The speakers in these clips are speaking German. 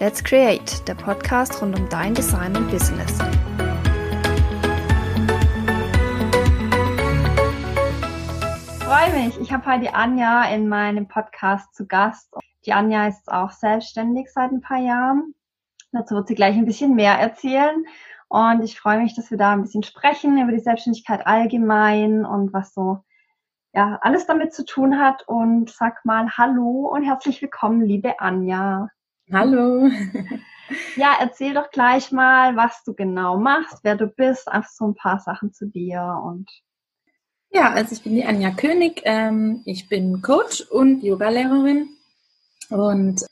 Let's Create, der Podcast rund um dein Design und Business. Ich freue mich. Ich habe heute Anja in meinem Podcast zu Gast. Die Anja ist auch selbstständig seit ein paar Jahren. Dazu wird sie gleich ein bisschen mehr erzählen. Und ich freue mich, dass wir da ein bisschen sprechen über die Selbstständigkeit allgemein und was so ja alles damit zu tun hat. Und sag mal Hallo und herzlich willkommen, liebe Anja. Hallo. Ja, erzähl doch gleich mal, was du genau machst, wer du bist, einfach so ein paar Sachen zu dir und. Ja, also ich bin die Anja König. Ähm, ich bin Coach und Yogalehrerin und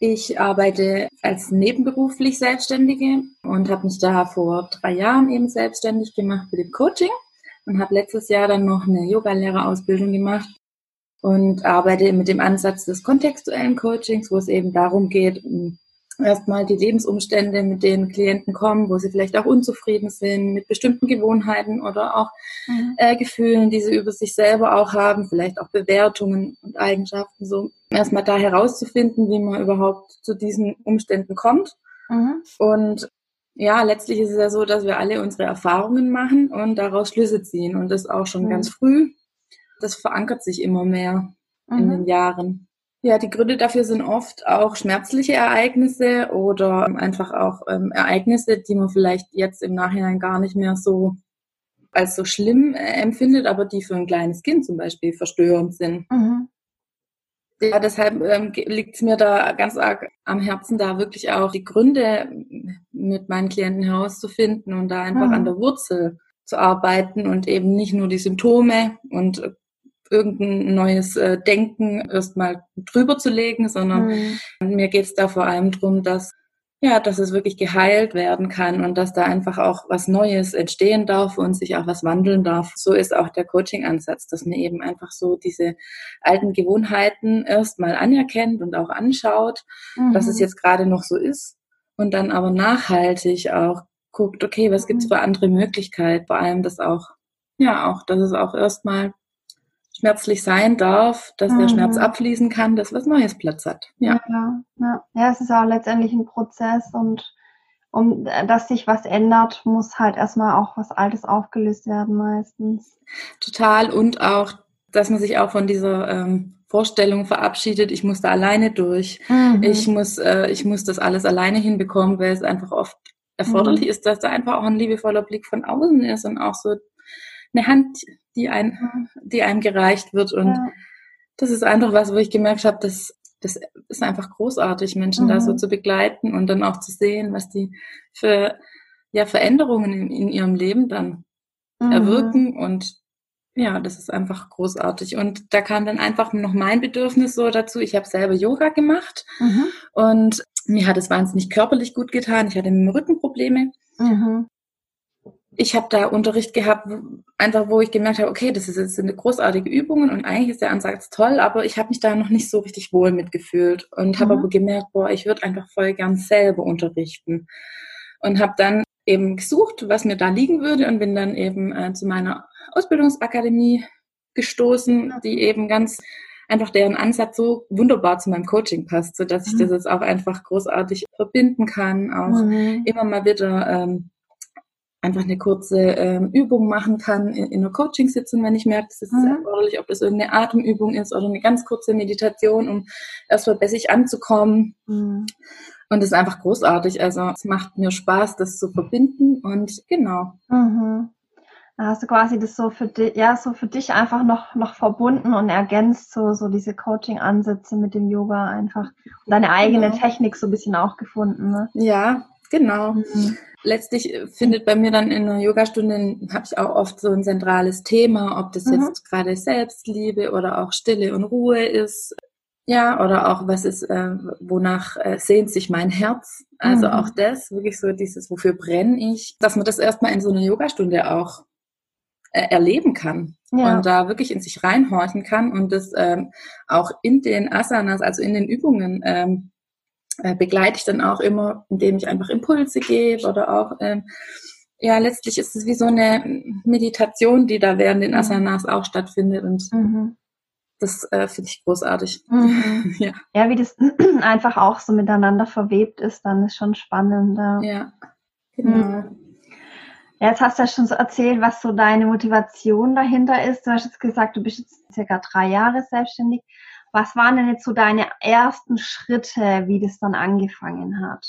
ich arbeite als nebenberuflich Selbstständige und habe mich da vor drei Jahren eben selbstständig gemacht für den Coaching und habe letztes Jahr dann noch eine Yogalehrerausbildung gemacht und arbeite mit dem Ansatz des kontextuellen Coachings, wo es eben darum geht, erstmal die Lebensumstände, mit denen Klienten kommen, wo sie vielleicht auch unzufrieden sind mit bestimmten Gewohnheiten oder auch mhm. äh, Gefühlen, die sie über sich selber auch haben, vielleicht auch Bewertungen und Eigenschaften, so erstmal da herauszufinden, wie man überhaupt zu diesen Umständen kommt. Mhm. Und ja, letztlich ist es ja so, dass wir alle unsere Erfahrungen machen und daraus Schlüsse ziehen und das auch schon mhm. ganz früh das verankert sich immer mehr mhm. in den Jahren. Ja, die Gründe dafür sind oft auch schmerzliche Ereignisse oder einfach auch ähm, Ereignisse, die man vielleicht jetzt im Nachhinein gar nicht mehr so als so schlimm äh, empfindet, aber die für ein kleines Kind zum Beispiel verstörend sind. Mhm. Ja, deshalb ähm, liegt es mir da ganz arg am Herzen, da wirklich auch die Gründe mit meinen Klienten herauszufinden und da einfach mhm. an der Wurzel zu arbeiten und eben nicht nur die Symptome und irgendein neues äh, Denken erstmal drüber zu legen, sondern mhm. mir geht es da vor allem darum, dass ja, dass es wirklich geheilt werden kann und dass da einfach auch was Neues entstehen darf und sich auch was wandeln darf. So ist auch der Coaching-Ansatz, dass man eben einfach so diese alten Gewohnheiten erstmal anerkennt und auch anschaut, mhm. dass es mhm. jetzt gerade noch so ist und dann aber nachhaltig auch guckt, okay, was gibt's mhm. für andere Möglichkeiten, vor allem das auch, ja, auch, dass es auch erstmal schmerzlich sein darf, dass mhm. der Schmerz mhm. abfließen kann, dass was Neues Platz hat. Ja. ja, ja. ja, es ist auch letztendlich ein Prozess und um dass sich was ändert, muss halt erstmal auch was Altes aufgelöst werden meistens. Total und auch, dass man sich auch von dieser ähm, Vorstellung verabschiedet, ich muss da alleine durch, mhm. ich muss, äh, ich muss das alles alleine hinbekommen, weil es einfach oft erforderlich mhm. ist, dass da einfach auch ein liebevoller Blick von außen ist und auch so eine Hand, die, ein, die einem gereicht wird. Und ja. das ist einfach was, wo ich gemerkt habe, dass das ist einfach großartig, Menschen mhm. da so mhm. zu begleiten und dann auch zu sehen, was die für ja, Veränderungen in, in ihrem Leben dann mhm. erwirken. Und ja, das ist einfach großartig. Und da kam dann einfach noch mein Bedürfnis so dazu. Ich habe selber Yoga gemacht mhm. und mir hat es wahnsinnig körperlich gut getan. Ich hatte mit dem Rücken Probleme. Mhm ich habe da Unterricht gehabt, einfach wo ich gemerkt habe, okay, das ist jetzt eine großartige Übung und eigentlich ist der Ansatz toll, aber ich habe mich da noch nicht so richtig wohl mitgefühlt und habe mhm. aber gemerkt, boah, ich würde einfach voll gern selber unterrichten und habe dann eben gesucht, was mir da liegen würde und bin dann eben äh, zu meiner Ausbildungsakademie gestoßen, die eben ganz einfach deren Ansatz so wunderbar zu meinem Coaching passt, so dass ich mhm. das jetzt auch einfach großartig verbinden kann, auch mhm. immer mal wieder ähm, einfach eine kurze ähm, Übung machen kann in, in einer Coaching-Sitzung, wenn ich merke, es ist mhm. erforderlich, ob das irgendeine Atemübung ist oder eine ganz kurze Meditation, um erstmal bei sich anzukommen. Mhm. Und das ist einfach großartig. Also es macht mir Spaß, das zu verbinden und genau. Mhm. Da hast du quasi das so für dich, ja, so für dich einfach noch, noch verbunden und ergänzt so, so diese Coaching-Ansätze mit dem Yoga einfach und deine eigene genau. Technik so ein bisschen auch gefunden. Ne? Ja, genau. Mhm letztlich äh, findet bei mir dann in einer Yogastunde, habe ich auch oft so ein zentrales Thema, ob das mhm. jetzt gerade Selbstliebe oder auch Stille und Ruhe ist. Ja, oder auch was ist, äh, wonach äh, sehnt sich mein Herz? Also mhm. auch das, wirklich so dieses, wofür brenne ich, dass man das erstmal in so einer Yogastunde auch äh, erleben kann ja. und da wirklich in sich reinhorchen kann und das ähm, auch in den Asanas, also in den Übungen ähm, äh, begleite ich dann auch immer, indem ich einfach Impulse gebe oder auch, ähm, ja, letztlich ist es wie so eine Meditation, die da während den mhm. Asanas auch stattfindet und mhm. das äh, finde ich großartig. Mhm. ja. ja, wie das einfach auch so miteinander verwebt ist, dann ist schon spannend. Ja, ja genau. Mhm. Ja, jetzt hast du ja schon so erzählt, was so deine Motivation dahinter ist. Du hast jetzt gesagt, du bist jetzt circa drei Jahre selbstständig. Was waren denn jetzt so deine ersten Schritte, wie das dann angefangen hat?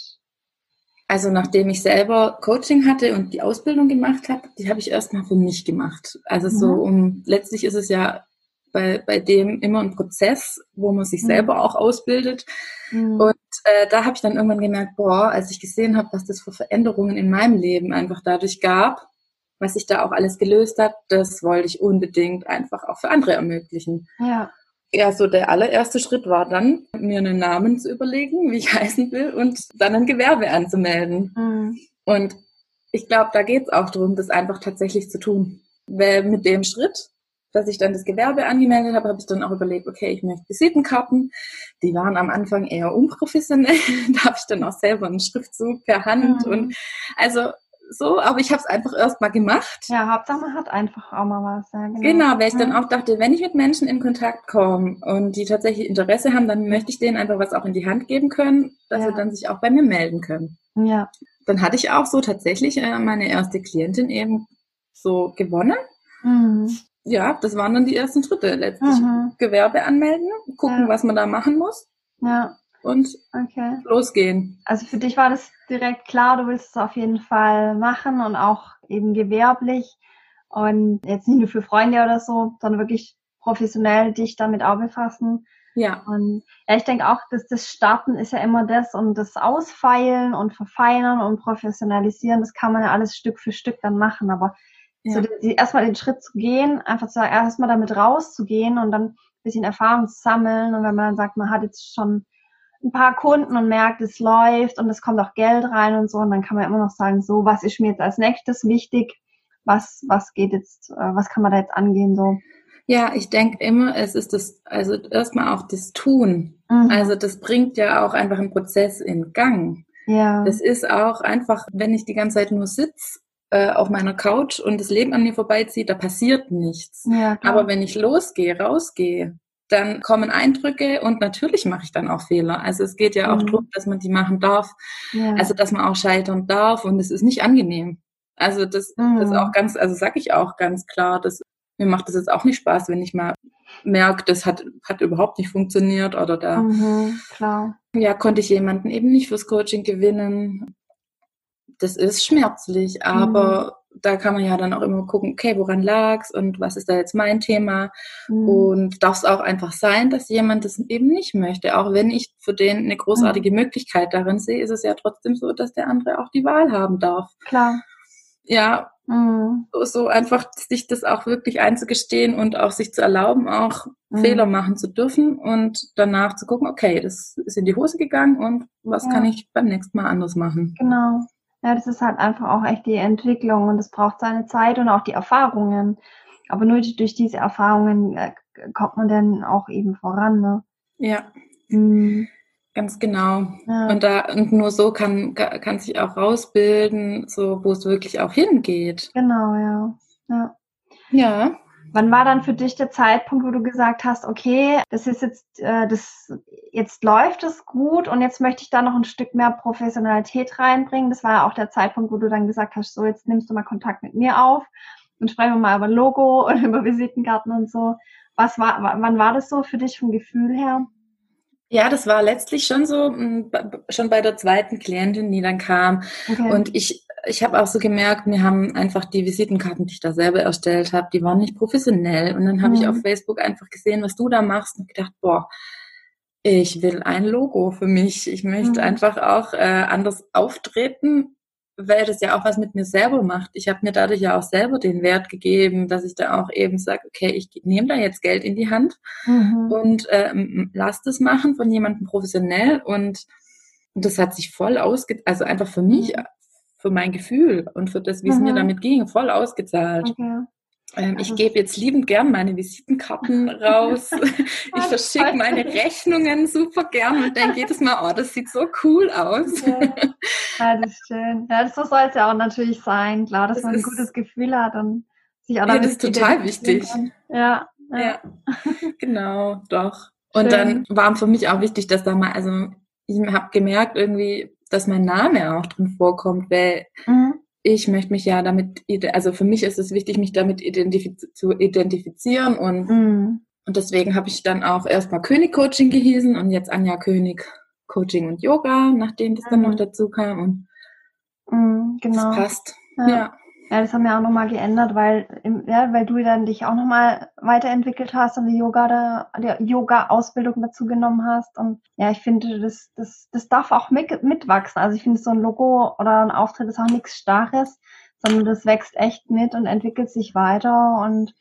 Also nachdem ich selber Coaching hatte und die Ausbildung gemacht habe, die habe ich erstmal für mich gemacht. Also so mhm. um letztlich ist es ja bei, bei dem immer ein Prozess, wo man sich mhm. selber auch ausbildet. Mhm. Und äh, da habe ich dann irgendwann gemerkt, boah, als ich gesehen habe, was das für Veränderungen in meinem Leben einfach dadurch gab, was sich da auch alles gelöst hat, das wollte ich unbedingt einfach auch für andere ermöglichen. Ja. Ja, so der allererste Schritt war dann, mir einen Namen zu überlegen, wie ich heißen will, und dann ein Gewerbe anzumelden. Mhm. Und ich glaube, da geht es auch darum, das einfach tatsächlich zu tun. Weil mit dem Schritt dass ich dann das Gewerbe angemeldet habe, habe ich dann auch überlegt, okay, ich möchte Visitenkarten. Die waren am Anfang eher unprofessionell. da habe ich dann auch selber einen Schriftzug per Hand mhm. und also so, aber ich habe es einfach erst mal gemacht. Ja, Hauptsache man hat einfach auch mal was. Ja, genau. genau, weil ich dann auch dachte, wenn ich mit Menschen in Kontakt komme und die tatsächlich Interesse haben, dann möchte ich denen einfach was auch in die Hand geben können, dass ja. sie dann sich auch bei mir melden können. Ja. Dann hatte ich auch so tatsächlich äh, meine erste Klientin eben so gewonnen. Mhm ja, das waren dann die ersten Schritte letztlich. Mhm. Gewerbe anmelden, gucken, ja. was man da machen muss. Ja. Und okay. losgehen. Also für dich war das direkt klar, du willst es auf jeden Fall machen und auch eben gewerblich und jetzt nicht nur für Freunde oder so, sondern wirklich professionell dich damit auch befassen. Ja. Und ja, ich denke auch, dass das Starten ist ja immer das und das Ausfeilen und Verfeinern und Professionalisieren, das kann man ja alles Stück für Stück dann machen. Aber ja. So, die, erstmal den Schritt zu gehen, einfach zu sagen, erstmal damit rauszugehen und dann ein bisschen Erfahrung zu sammeln. Und wenn man dann sagt, man hat jetzt schon ein paar Kunden und merkt, es läuft und es kommt auch Geld rein und so, und dann kann man immer noch sagen, so, was ist mir jetzt als nächstes wichtig? Was, was geht jetzt, äh, was kann man da jetzt angehen, so? Ja, ich denke immer, es ist das, also erstmal auch das Tun. Mhm. Also das bringt ja auch einfach einen Prozess in Gang. Ja. Das ist auch einfach, wenn ich die ganze Zeit nur sitze äh, auf meiner Couch und das Leben an mir vorbeizieht, da passiert nichts. Ja, Aber wenn ich losgehe, rausgehe, dann kommen Eindrücke und natürlich mache ich dann auch Fehler. Also es geht ja auch mhm. darum, dass man die machen darf. Ja. Also dass man auch scheitern darf und es ist nicht angenehm. Also das, mhm. das ist auch ganz, also sage ich auch ganz klar, dass mir macht das jetzt auch nicht Spaß, wenn ich mal merke, das hat, hat überhaupt nicht funktioniert oder da mhm, klar. ja, konnte ich jemanden eben nicht fürs Coaching gewinnen das ist schmerzlich, aber mhm. Da kann man ja dann auch immer gucken, okay, woran lag's und was ist da jetzt mein Thema? Mhm. Und darf es auch einfach sein, dass jemand das eben nicht möchte. Auch wenn ich für den eine großartige mhm. Möglichkeit darin sehe, ist es ja trotzdem so, dass der andere auch die Wahl haben darf. Klar. Ja, mhm. so einfach sich das auch wirklich einzugestehen und auch sich zu erlauben, auch mhm. Fehler machen zu dürfen und danach zu gucken, okay, das ist in die Hose gegangen und was ja. kann ich beim nächsten Mal anders machen? Genau. Ja, das ist halt einfach auch echt die Entwicklung und es braucht seine Zeit und auch die Erfahrungen. Aber nur durch diese Erfahrungen äh, kommt man dann auch eben voran, ne? Ja. Mhm. Ganz genau. Ja. Und da, und nur so kann, kann sich auch rausbilden, so, wo es wirklich auch hingeht. Genau, ja. Ja. Ja. Wann war dann für dich der Zeitpunkt, wo du gesagt hast, okay, das ist jetzt, äh, das, jetzt läuft es gut und jetzt möchte ich da noch ein Stück mehr Professionalität reinbringen? Das war ja auch der Zeitpunkt, wo du dann gesagt hast, so jetzt nimmst du mal Kontakt mit mir auf und sprechen wir mal über Logo und über Visitenkarten und so. Was war, wann war das so für dich vom Gefühl her? Ja, das war letztlich schon so, mm, schon bei der zweiten Klientin, die dann kam. Okay. Und ich ich habe auch so gemerkt, wir haben einfach die Visitenkarten, die ich da selber erstellt habe, die waren nicht professionell. Und dann habe mhm. ich auf Facebook einfach gesehen, was du da machst und gedacht, boah, ich will ein Logo für mich. Ich möchte mhm. einfach auch äh, anders auftreten, weil das ja auch was mit mir selber macht. Ich habe mir dadurch ja auch selber den Wert gegeben, dass ich da auch eben sage, okay, ich nehme da jetzt Geld in die Hand mhm. und ähm, lass das machen von jemandem professionell und und das hat sich voll ausge, also einfach für mich mhm für mein Gefühl und für das, wie es mir mhm. damit ging, voll ausgezahlt. Okay. Ähm, ich also gebe jetzt liebend gern meine Visitenkarten raus. ich verschicke meine Rechnungen super gern und denke jedes Mal, oh, das sieht so cool aus. Ja, ja das ist schön. Ja, das, so soll es ja auch natürlich sein, klar, dass das man ein gutes Gefühl hat und sich auch damit Ja, das ist total wichtig. Ja, Ja, ja. genau, doch. Und Schön. dann war für mich auch wichtig, dass da mal, also ich habe gemerkt irgendwie, dass mein Name auch drin vorkommt, weil mhm. ich möchte mich ja damit, also für mich ist es wichtig, mich damit identifiz zu identifizieren und, mhm. und deswegen habe ich dann auch erstmal König Coaching gehießen und jetzt Anja König Coaching und Yoga, nachdem das mhm. dann noch dazu kam und mhm, genau. das passt. ja. ja. Ja, das haben wir auch nochmal geändert, weil, ja, weil du dann dich auch nochmal weiterentwickelt hast und die Yoga, da, die Yoga-Ausbildung dazu genommen hast. Und ja, ich finde, das, das, das darf auch mit, mitwachsen. Also ich finde, so ein Logo oder ein Auftritt ist auch nichts Starres, sondern das wächst echt mit und entwickelt sich weiter. Und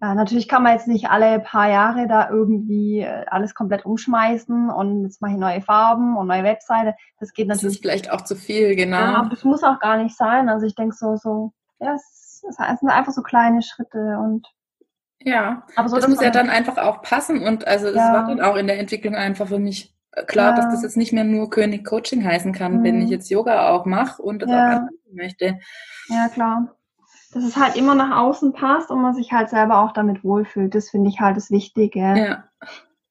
ja, natürlich kann man jetzt nicht alle paar Jahre da irgendwie äh, alles komplett umschmeißen und jetzt mache ich neue Farben und neue Webseite. Das geht natürlich. Das ist vielleicht auch zu viel, genau. Ja, das muss auch gar nicht sein. Also ich denke so, so ja, es, es sind einfach so kleine Schritte und ja, aber so, das muss ja dann einfach auch passen und also das ja. war dann auch in der Entwicklung einfach für mich klar, ja. dass das jetzt nicht mehr nur König Coaching heißen kann, mhm. wenn ich jetzt Yoga auch mache und das ja. auch anbieten möchte. Ja, klar. Dass es halt immer nach außen passt und man sich halt selber auch damit wohlfühlt. Das finde ich halt das Wichtige. Ja.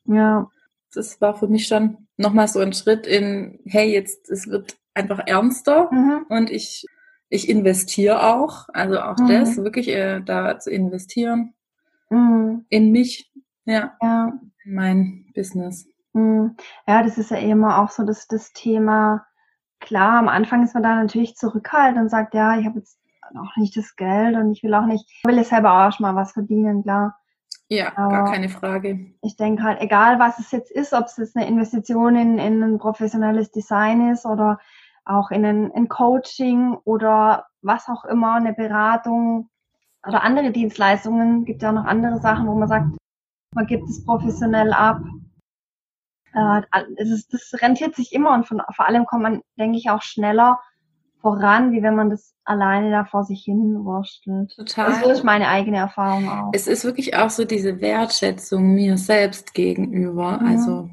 Ja. Das war für mich schon nochmal so ein Schritt in, hey, jetzt, es wird einfach ernster mhm. und ich ich investiere auch, also auch mhm. das, wirklich äh, da zu investieren mhm. in mich, ja, ja, in mein Business. Mhm. Ja, das ist ja immer auch so das, das Thema. Klar, am Anfang ist man da natürlich zurückhaltend und sagt, ja, ich habe jetzt auch nicht das Geld und ich will auch nicht, ich will jetzt selber auch schon mal was verdienen, klar. Ja, Aber gar keine Frage. Ich denke halt, egal was es jetzt ist, ob es jetzt eine Investition in, in ein professionelles Design ist oder auch in ein, ein Coaching oder was auch immer, eine Beratung oder andere Dienstleistungen. Gibt ja auch noch andere Sachen, wo man sagt, man gibt es professionell ab. Äh, es ist, das rentiert sich immer und von, vor allem kommt man, denke ich, auch schneller voran, wie wenn man das alleine da vor sich hin wurstelt. Total. Das ist meine eigene Erfahrung auch. Es ist wirklich auch so diese Wertschätzung mir selbst gegenüber. Mhm. Also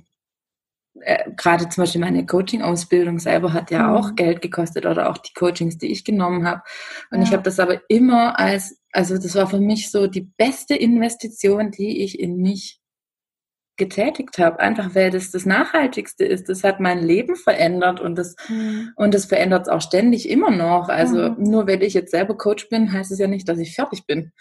äh, gerade zum Beispiel meine Coaching-Ausbildung selber hat ja mhm. auch Geld gekostet oder auch die Coachings, die ich genommen habe. Und ja. ich habe das aber immer als, also das war für mich so die beste Investition, die ich in mich getätigt habe, einfach weil das das Nachhaltigste ist. Das hat mein Leben verändert und das, mhm. und das verändert es auch ständig immer noch. Also mhm. nur weil ich jetzt selber Coach bin, heißt es ja nicht, dass ich fertig bin.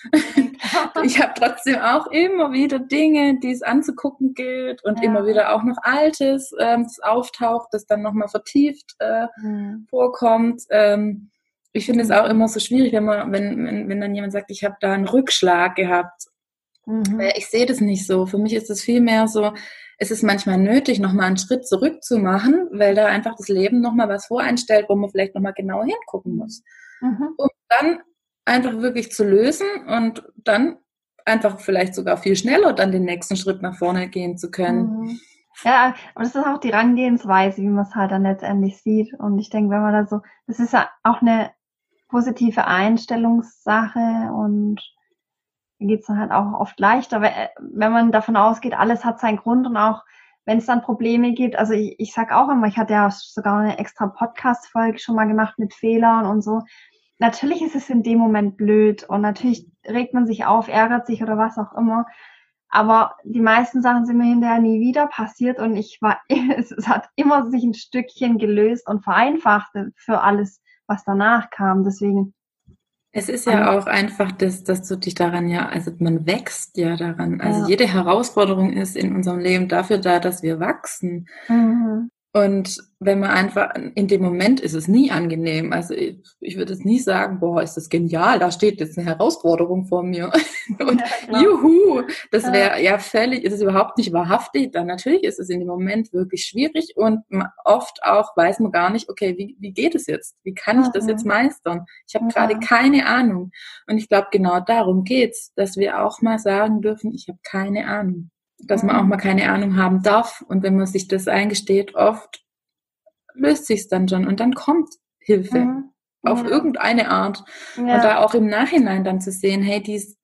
Ich habe trotzdem auch immer wieder Dinge, die es anzugucken gilt und ja. immer wieder auch noch Altes, ähm, das auftaucht, das dann nochmal vertieft äh, mhm. vorkommt. Ähm, ich finde es auch immer so schwierig, wenn man, wenn, wenn, wenn dann jemand sagt, ich habe da einen Rückschlag gehabt Mhm. Ich sehe das nicht so. Für mich ist es vielmehr so, es ist manchmal nötig, nochmal einen Schritt zurück zu machen, weil da einfach das Leben nochmal was voreinstellt, wo man vielleicht nochmal genau hingucken muss. Mhm. Um dann einfach wirklich zu lösen und dann einfach vielleicht sogar viel schneller dann den nächsten Schritt nach vorne gehen zu können. Mhm. Ja, aber das ist auch die Rangehensweise, wie man es halt dann letztendlich sieht. Und ich denke, wenn man da so, das ist ja auch eine positive Einstellungssache und geht es dann halt auch oft leichter, äh, wenn man davon ausgeht, alles hat seinen Grund und auch wenn es dann Probleme gibt, also ich, ich sag auch immer, ich hatte ja sogar eine extra Podcast-Folge schon mal gemacht mit Fehlern und so. Natürlich ist es in dem Moment blöd und natürlich regt man sich auf, ärgert sich oder was auch immer. Aber die meisten Sachen sind mir hinterher nie wieder passiert und ich war, es hat immer sich ein Stückchen gelöst und vereinfacht für alles, was danach kam. Deswegen es ist ja auch einfach, dass, dass du dich daran ja, also man wächst ja daran. Also ja. jede Herausforderung ist in unserem Leben dafür da, dass wir wachsen. Mhm. Und wenn man einfach, in dem Moment ist es nie angenehm. Also ich, ich würde jetzt nie sagen, boah, ist das genial, da steht jetzt eine Herausforderung vor mir. Und ja, juhu, das wäre ja völlig, ist es überhaupt nicht wahrhaftig. Dann natürlich ist es in dem Moment wirklich schwierig und oft auch weiß man gar nicht, okay, wie, wie geht es jetzt? Wie kann ich das jetzt meistern? Ich habe ja. gerade keine Ahnung. Und ich glaube, genau darum geht's, dass wir auch mal sagen dürfen, ich habe keine Ahnung dass man auch mal keine Ahnung haben darf. Und wenn man sich das eingesteht, oft löst sich es dann schon und dann kommt Hilfe. Mhm. Auf ja. irgendeine Art. Ja. Und da auch im Nachhinein dann zu sehen, hey, dies,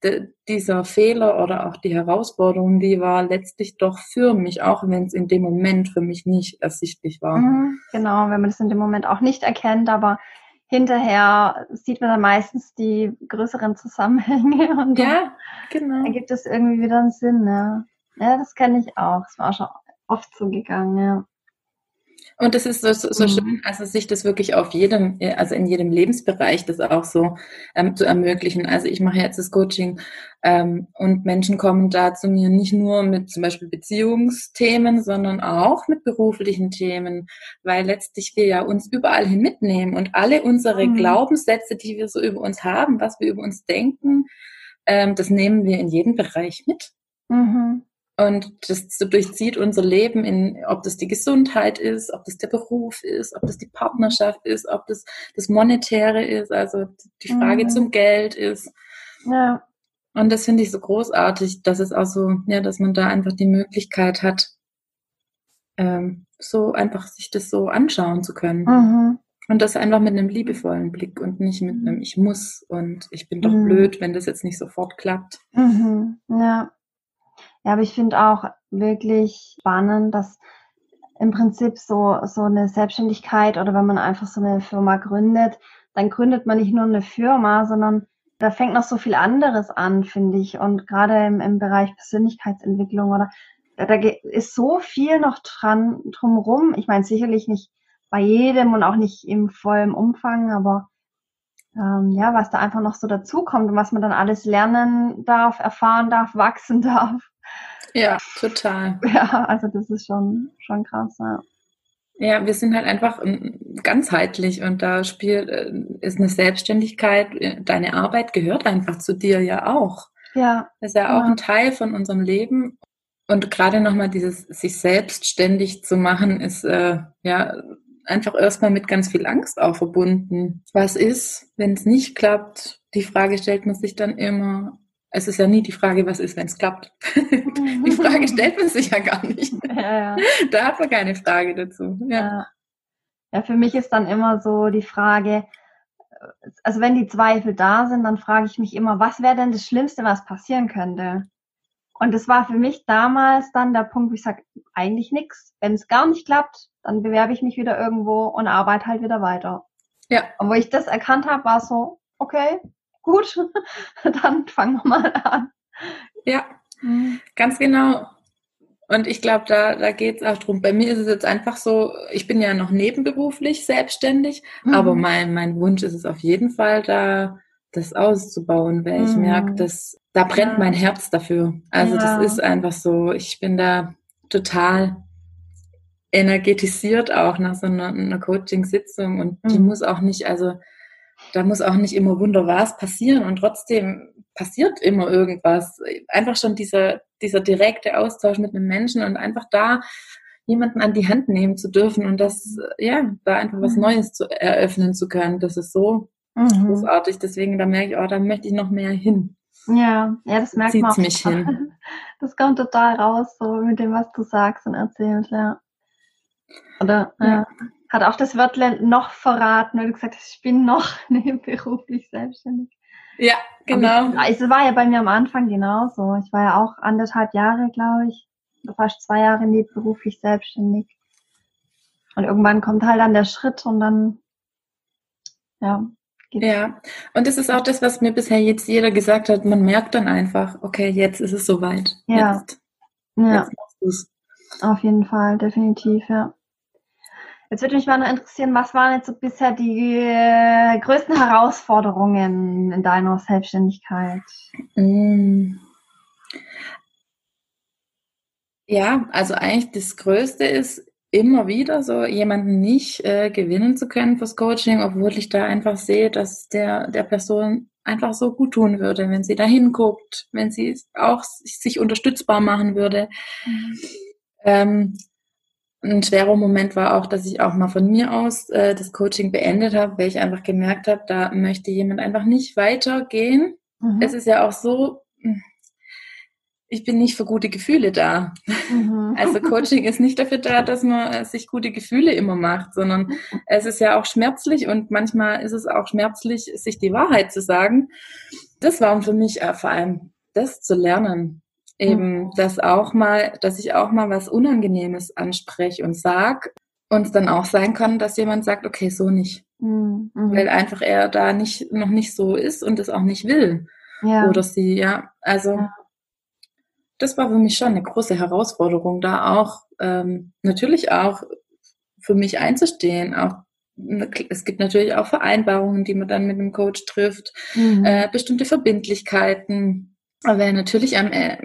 dieser Fehler oder auch die Herausforderung, die war letztlich doch für mich, auch wenn es in dem Moment für mich nicht ersichtlich war. Mhm. Genau, wenn man das in dem Moment auch nicht erkennt, aber hinterher sieht man dann meistens die größeren Zusammenhänge und ja, genau. dann gibt es irgendwie wieder einen Sinn. Ja, ja das kenne ich auch. Es war schon oft so gegangen, ja. Und das ist so, so, so mhm. schön, also sich das wirklich auf jedem, also in jedem Lebensbereich das auch so ähm, zu ermöglichen. Also ich mache jetzt das Coaching ähm, und Menschen kommen da zu mir nicht nur mit zum Beispiel Beziehungsthemen, sondern auch mit beruflichen Themen, weil letztlich wir ja uns überall hin mitnehmen und alle unsere mhm. Glaubenssätze, die wir so über uns haben, was wir über uns denken, ähm, das nehmen wir in jeden Bereich mit. Mhm. Und das durchzieht unser Leben in, ob das die Gesundheit ist, ob das der Beruf ist, ob das die Partnerschaft ist, ob das das Monetäre ist, also die Frage mhm. zum Geld ist. Ja. Und das finde ich so großartig, dass es auch so, ja, dass man da einfach die Möglichkeit hat, ähm, so einfach sich das so anschauen zu können. Mhm. Und das einfach mit einem liebevollen Blick und nicht mit einem Ich muss und ich bin doch mhm. blöd, wenn das jetzt nicht sofort klappt. Mhm. Ja. Ja, aber ich finde auch wirklich spannend, dass im Prinzip so, so eine Selbstständigkeit oder wenn man einfach so eine Firma gründet, dann gründet man nicht nur eine Firma, sondern da fängt noch so viel anderes an, finde ich. Und gerade im, im Bereich Persönlichkeitsentwicklung oder da, ist so viel noch dran drumrum. Ich meine sicherlich nicht bei jedem und auch nicht im vollen Umfang, aber ähm, ja, was da einfach noch so dazukommt und was man dann alles lernen darf, erfahren darf, wachsen darf. Ja, total. Ja, also das ist schon, schon krass, ja. Ja, wir sind halt einfach ähm, ganzheitlich und da spielt, äh, ist eine Selbstständigkeit, äh, deine Arbeit gehört einfach zu dir ja auch. Ja. Das ist ja auch ja. ein Teil von unserem Leben. Und gerade nochmal dieses sich selbstständig zu machen, ist äh, ja einfach erstmal mit ganz viel Angst auch verbunden. Was ist, wenn es nicht klappt? Die Frage stellt man sich dann immer, es ist ja nie die Frage, was ist, wenn es klappt. die Frage stellt man sich ja gar nicht. Ja, ja. Da hat man keine Frage dazu. Ja. ja, für mich ist dann immer so die Frage, also wenn die Zweifel da sind, dann frage ich mich immer, was wäre denn das Schlimmste, was passieren könnte? Und das war für mich damals dann der Punkt, wo ich sage, eigentlich nichts. Wenn es gar nicht klappt, dann bewerbe ich mich wieder irgendwo und arbeite halt wieder weiter. Ja. Und wo ich das erkannt habe, war so, okay, gut, dann fangen wir mal an. Ja, mhm. ganz genau. Und ich glaube, da, da geht es auch drum. Bei mir ist es jetzt einfach so, ich bin ja noch nebenberuflich selbstständig, mhm. aber mein, mein Wunsch ist es auf jeden Fall, da das auszubauen, weil mhm. ich merke, dass da brennt ja. mein Herz dafür. Also ja. das ist einfach so, ich bin da total energetisiert auch nach so einer, einer Coaching-Sitzung und die mhm. muss auch nicht, also da muss auch nicht immer wunderbar passieren und trotzdem passiert immer irgendwas. Einfach schon dieser, dieser direkte Austausch mit einem Menschen und einfach da jemanden an die Hand nehmen zu dürfen und das, ja, da einfach was mhm. Neues zu eröffnen zu können, das ist so mhm. großartig. Deswegen, da merke ich, oh, da möchte ich noch mehr hin. Ja, ja, das merkt Zieht's man auch. mich hin. Das kommt total raus, so mit dem, was du sagst und erzählst, ja. Oder, ja. ja hat auch das Wörtler noch verraten, weil du gesagt hast, ich bin noch nebenberuflich selbstständig. Ja, genau. Ich, es war ja bei mir am Anfang genauso. Ich war ja auch anderthalb Jahre, glaube ich, fast zwei Jahre nebenberuflich selbstständig. Und irgendwann kommt halt dann der Schritt und dann, ja. Ja, und das ist auch das, was mir bisher jetzt jeder gesagt hat. Man merkt dann einfach, okay, jetzt ist es soweit. Ja. Jetzt, ja. Jetzt. Auf jeden Fall, definitiv, ja. Jetzt würde mich mal noch interessieren, was waren jetzt so bisher die äh, größten Herausforderungen in deiner Selbstständigkeit? Mm. Ja, also eigentlich das Größte ist immer wieder so jemanden nicht äh, gewinnen zu können fürs Coaching, obwohl ich da einfach sehe, dass der der Person einfach so gut tun würde, wenn sie da hinguckt, wenn sie auch sich unterstützbar machen würde. Mhm. Ähm, ein schwerer Moment war auch, dass ich auch mal von mir aus äh, das Coaching beendet habe, weil ich einfach gemerkt habe, da möchte jemand einfach nicht weitergehen. Mhm. Es ist ja auch so, hm, ich bin nicht für gute Gefühle da. Mhm. Also Coaching ist nicht dafür da, dass man äh, sich gute Gefühle immer macht, sondern es ist ja auch schmerzlich und manchmal ist es auch schmerzlich, sich die Wahrheit zu sagen. Das war für mich äh, vor allem das zu lernen eben das auch mal, dass ich auch mal was Unangenehmes anspreche und sag und es dann auch sein kann, dass jemand sagt, okay, so nicht. Mhm. Weil einfach er da nicht, noch nicht so ist und es auch nicht will. Ja. Oder sie, ja. Also ja. das war für mich schon eine große Herausforderung, da auch ähm, natürlich auch für mich einzustehen, auch es gibt natürlich auch Vereinbarungen, die man dann mit dem Coach trifft, mhm. äh, bestimmte Verbindlichkeiten. Aber natürlich am, äh,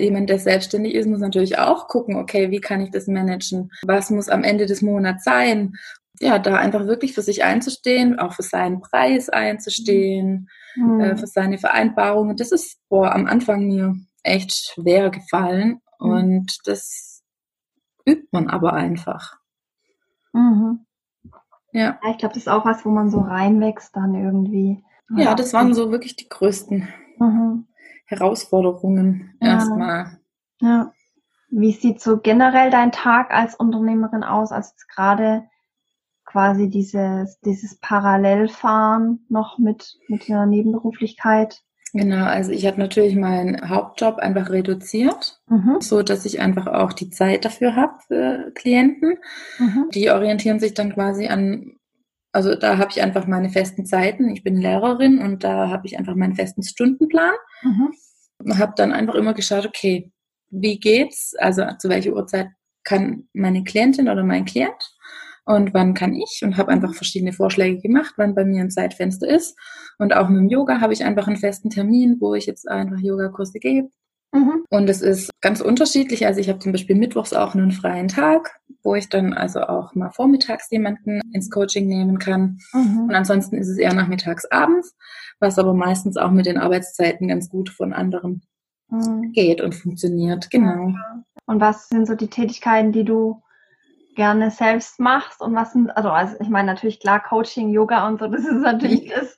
jemand, der selbstständig ist, muss natürlich auch gucken, okay, wie kann ich das managen? Was muss am Ende des Monats sein? Ja, da einfach wirklich für sich einzustehen, auch für seinen Preis einzustehen, mhm. äh, für seine Vereinbarungen. Das ist boah, am Anfang mir echt schwer gefallen mhm. und das übt man aber einfach. Mhm. Ja. ja ich glaube, das ist auch was, wo man so reinwächst dann irgendwie. Ja, das waren so wirklich die größten mhm. Herausforderungen ja. erstmal. Ja. Wie sieht so generell dein Tag als Unternehmerin aus, als gerade quasi dieses, dieses Parallelfahren noch mit, mit der Nebenberuflichkeit? Genau, also ich habe natürlich meinen Hauptjob einfach reduziert, mhm. so dass ich einfach auch die Zeit dafür habe für Klienten. Mhm. Die orientieren sich dann quasi an, also da habe ich einfach meine festen Zeiten. Ich bin Lehrerin und da habe ich einfach meinen festen Stundenplan. Mhm. Und habe dann einfach immer geschaut, okay, wie geht's? Also zu welcher Uhrzeit kann meine Klientin oder mein Klient? und wann kann ich und habe einfach verschiedene Vorschläge gemacht, wann bei mir ein Zeitfenster ist. Und auch mit dem Yoga habe ich einfach einen festen Termin, wo ich jetzt einfach Yogakurse gebe. Mhm. Und es ist ganz unterschiedlich. Also ich habe zum Beispiel mittwochs auch einen freien Tag, wo ich dann also auch mal vormittags jemanden ins Coaching nehmen kann. Mhm. Und ansonsten ist es eher nachmittags, abends, was aber meistens auch mit den Arbeitszeiten ganz gut von anderen mhm. geht und funktioniert. Genau. Und was sind so die Tätigkeiten, die du gerne selbst machst und was sind, also, also ich meine natürlich klar Coaching, Yoga und so, das ist natürlich das,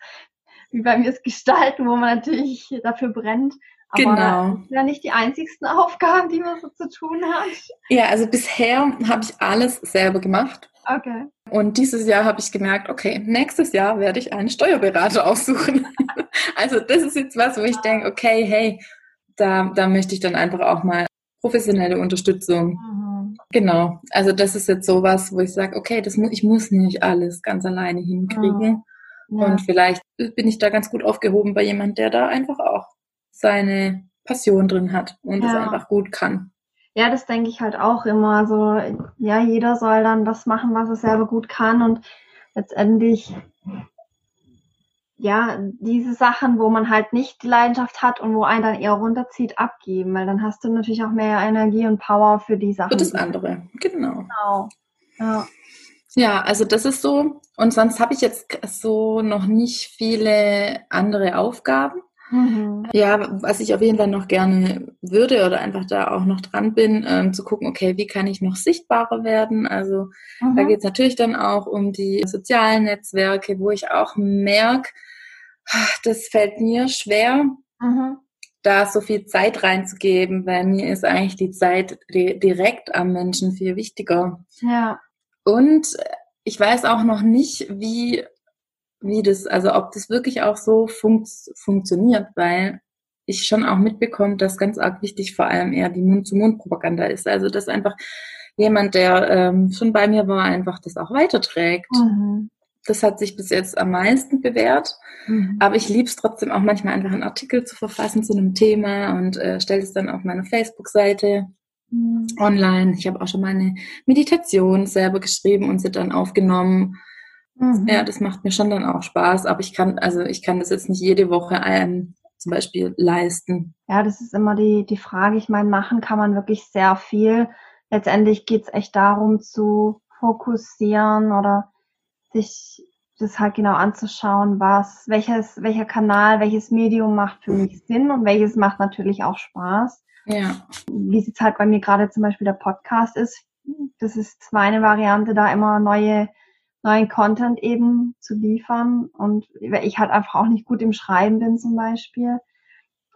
wie bei mir das Gestalten, wo man natürlich dafür brennt. Aber genau. das sind ja nicht die einzigsten Aufgaben, die man so zu tun hat. Ja, also bisher habe ich alles selber gemacht. Okay. Und dieses Jahr habe ich gemerkt, okay, nächstes Jahr werde ich einen Steuerberater aussuchen. also das ist jetzt was, wo ich denke, okay, hey, da, da möchte ich dann einfach auch mal professionelle Unterstützung. Mhm Genau, also das ist jetzt sowas, wo ich sage, okay, das mu ich muss nicht alles ganz alleine hinkriegen. Ja. Und vielleicht bin ich da ganz gut aufgehoben bei jemand, der da einfach auch seine Passion drin hat und es einfach gut kann. Ja, das denke ich halt auch immer. So, ja, jeder soll dann das machen, was er selber gut kann und letztendlich ja, diese Sachen, wo man halt nicht die Leidenschaft hat und wo einen dann eher runterzieht, abgeben, weil dann hast du natürlich auch mehr Energie und Power für die Sachen. Für das andere, genau. Genau. Ja. Ja, also das ist so. Und sonst habe ich jetzt so noch nicht viele andere Aufgaben. Mhm. Ja, was ich auf jeden Fall noch gerne würde oder einfach da auch noch dran bin, ähm, zu gucken, okay, wie kann ich noch sichtbarer werden? Also mhm. da geht es natürlich dann auch um die sozialen Netzwerke, wo ich auch merke, das fällt mir schwer, mhm. da so viel Zeit reinzugeben, weil mir ist eigentlich die Zeit direkt am Menschen viel wichtiger. Ja. Und ich weiß auch noch nicht, wie, wie das, also ob das wirklich auch so funkt, funktioniert, weil ich schon auch mitbekomme, dass ganz arg wichtig vor allem eher die Mund-zu-Mund-Propaganda ist. Also dass einfach jemand, der ähm, schon bei mir war, einfach das auch weiterträgt. Mhm. Das hat sich bis jetzt am meisten bewährt. Mhm. Aber ich liebe es trotzdem auch manchmal einfach einen Artikel zu verfassen zu einem Thema und äh, stelle es dann auf meine Facebook-Seite mhm. online. Ich habe auch schon meine Meditation selber geschrieben und sie dann aufgenommen. Mhm. Ja, das macht mir schon dann auch Spaß. Aber ich kann, also ich kann das jetzt nicht jede Woche ein, zum Beispiel leisten. Ja, das ist immer die, die Frage. Ich meine, machen kann man wirklich sehr viel. Letztendlich geht es echt darum zu fokussieren oder sich das halt genau anzuschauen, was, welches, welcher Kanal, welches Medium macht für mich Sinn und welches macht natürlich auch Spaß. Ja. Wie es jetzt halt bei mir gerade zum Beispiel der Podcast ist, das ist meine Variante, da immer neue, neuen Content eben zu liefern und ich halt einfach auch nicht gut im Schreiben bin zum Beispiel.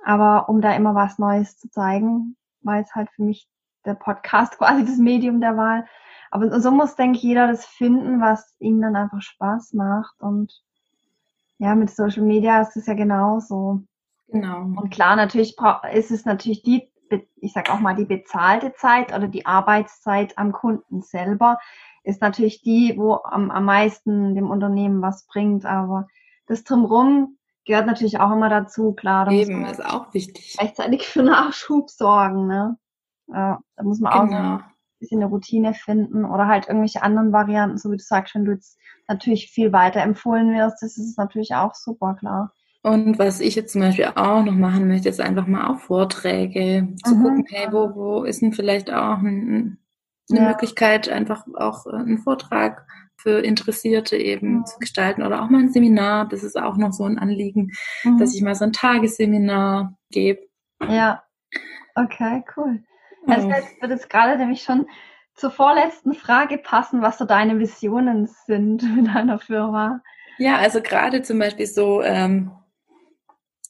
Aber um da immer was Neues zu zeigen, war jetzt halt für mich der Podcast quasi das Medium der Wahl. Aber so muss, denke ich, jeder das finden, was ihm dann einfach Spaß macht. Und ja, mit Social Media ist es ja genauso. Genau. Und klar, natürlich ist es natürlich die, ich sag auch mal, die bezahlte Zeit oder die Arbeitszeit am Kunden selber ist natürlich die, wo am, am meisten dem Unternehmen was bringt. Aber das drumherum gehört natürlich auch immer dazu, klar. Da Eben, ist auch wichtig. Rechtzeitig für Nachschub sorgen, ne? Ja, da muss man genau. auch ein bisschen eine Routine finden oder halt irgendwelche anderen Varianten, so wie du sagst, wenn du jetzt natürlich viel weiter empfohlen wirst, das ist natürlich auch super, klar. Und was ich jetzt zum Beispiel auch noch machen möchte, ist einfach mal auch Vorträge zu mhm. gucken, hey, wo, wo ist denn vielleicht auch ein, eine ja. Möglichkeit, einfach auch äh, einen Vortrag für Interessierte eben mhm. zu gestalten oder auch mal ein Seminar. Das ist auch noch so ein Anliegen, mhm. dass ich mal so ein Tagesseminar gebe. Ja, okay, cool. Also jetzt wird es gerade nämlich schon zur vorletzten Frage passen, was so deine Visionen sind mit deiner Firma. Ja, also gerade zum Beispiel so ähm,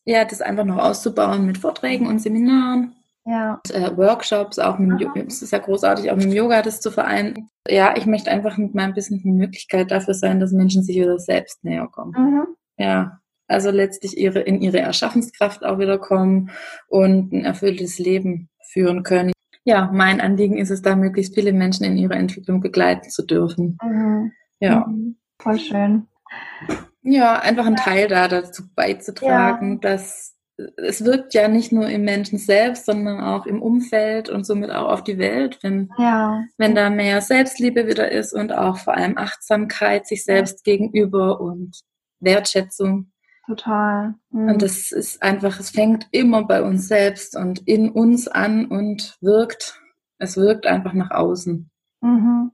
ja, das einfach noch auszubauen mit Vorträgen und Seminaren. Ja. Und, äh, Workshops, auch mit dem es ist ja großartig, auch mit dem Yoga das zu vereinen. Ja, ich möchte einfach mit meinem Business eine Möglichkeit dafür sein, dass Menschen sich wieder selbst näher kommen. Mhm. Ja, also letztlich ihre, in ihre Erschaffenskraft auch wieder kommen und ein erfülltes Leben führen können. Ja, mein Anliegen ist es da, möglichst viele Menschen in ihrer Entwicklung begleiten zu dürfen. Mhm. Ja. Mhm. Voll schön. Ja, einfach ein Teil da dazu beizutragen, ja. dass es wirkt ja nicht nur im Menschen selbst, sondern auch im Umfeld und somit auch auf die Welt, wenn, ja. wenn da mehr Selbstliebe wieder ist und auch vor allem Achtsamkeit sich selbst gegenüber und Wertschätzung. Total. Mhm. Und das ist einfach, es fängt immer bei uns selbst und in uns an und wirkt, es wirkt einfach nach außen. Mhm.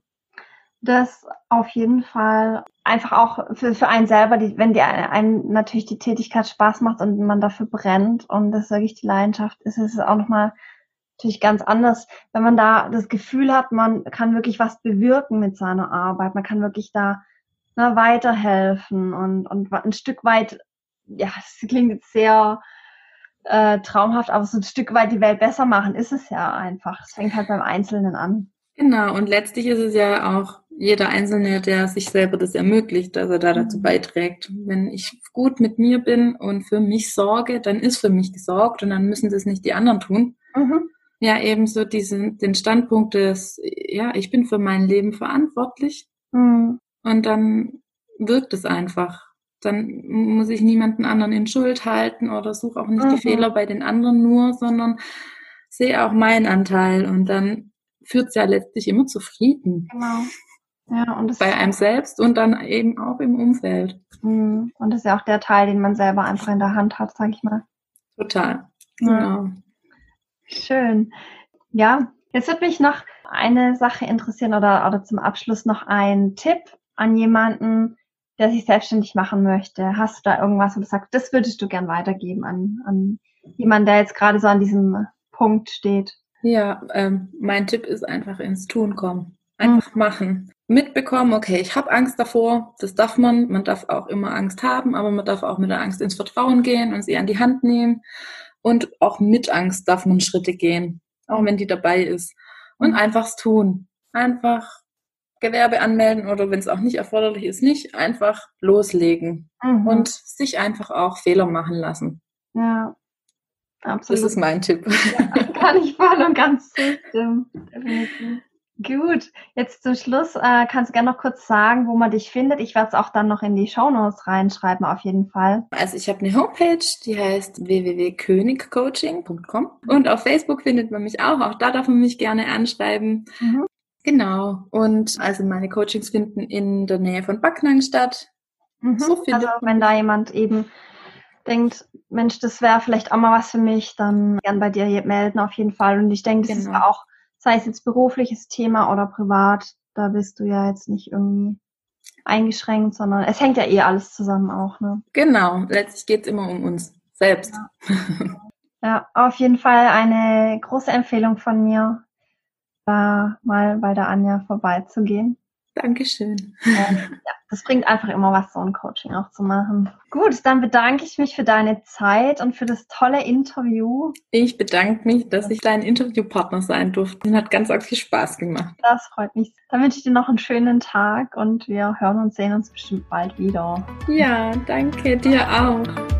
Das auf jeden Fall einfach auch für, für einen selber, die, wenn die einem natürlich die Tätigkeit Spaß macht und man dafür brennt und das wirklich die Leidenschaft ist, ist es auch nochmal natürlich ganz anders, wenn man da das Gefühl hat, man kann wirklich was bewirken mit seiner Arbeit, man kann wirklich da ne, weiterhelfen und, und ein Stück weit, ja, es klingt jetzt sehr äh, traumhaft, aber so ein Stück weit die Welt besser machen, ist es ja einfach. Es fängt halt beim Einzelnen an. Genau, und letztlich ist es ja auch jeder Einzelne, der sich selber das ermöglicht, dass er da dazu mhm. beiträgt. Wenn ich gut mit mir bin und für mich sorge, dann ist für mich gesorgt und dann müssen das nicht die anderen tun. Mhm. Ja, ebenso diesen, den Standpunkt des, ja, ich bin für mein Leben verantwortlich. Mhm. Und dann wirkt es einfach. Dann muss ich niemanden anderen in Schuld halten oder suche auch nicht die mhm. Fehler bei den anderen nur, sondern sehe auch meinen Anteil und dann führt es ja letztlich immer zu Frieden. Genau. Ja, und bei einem selbst und dann eben auch im Umfeld. Mhm. Und das ist ja auch der Teil, den man selber einfach in der Hand hat, sag ich mal. Total. Genau. Ja. Schön. Ja, jetzt würde mich noch eine Sache interessieren oder, oder zum Abschluss noch ein Tipp an jemanden, der sich selbstständig machen möchte. Hast du da irgendwas, wo du sagst, das würdest du gern weitergeben an, an jemanden, der jetzt gerade so an diesem Punkt steht? Ja, ähm, mein Tipp ist einfach ins Tun kommen. Einfach mhm. machen mitbekommen, okay, ich habe Angst davor, das darf man, man darf auch immer Angst haben, aber man darf auch mit der Angst ins Vertrauen gehen und sie an die Hand nehmen und auch mit Angst darf man Schritte gehen, auch wenn die dabei ist und einfach's tun, einfach Gewerbe anmelden oder wenn es auch nicht erforderlich ist, nicht einfach loslegen mhm. und sich einfach auch Fehler machen lassen. Ja, absolut. Das ist mein Tipp. Ja, kann ich voll und ganz zustimmen. Gut, jetzt zum Schluss äh, kannst du gerne noch kurz sagen, wo man dich findet. Ich werde es auch dann noch in die Shownotes reinschreiben, auf jeden Fall. Also ich habe eine Homepage, die heißt www.königcoaching.com und auf Facebook findet man mich auch. Auch da darf man mich gerne anschreiben. Mhm. Genau. Und also meine Coachings finden in der Nähe von Backnang statt. Mhm. So also wenn da jemand eben denkt, Mensch, das wäre vielleicht auch mal was für mich, dann gern bei dir melden auf jeden Fall. Und ich denke, das genau. ist auch sei es jetzt berufliches Thema oder privat, da bist du ja jetzt nicht irgendwie eingeschränkt, sondern es hängt ja eh alles zusammen auch, ne? Genau, letztlich geht es immer um uns selbst. Ja. ja, auf jeden Fall eine große Empfehlung von mir, da mal bei der Anja vorbeizugehen. Dankeschön. Ähm, ja, das bringt einfach immer was, so ein Coaching auch zu machen. Gut, dann bedanke ich mich für deine Zeit und für das tolle Interview. Ich bedanke mich, dass ich dein Interviewpartner sein durfte. Es hat ganz arg viel Spaß gemacht. Das freut mich. Dann wünsche ich dir noch einen schönen Tag und wir hören und sehen uns bestimmt bald wieder. Ja, danke dir auch.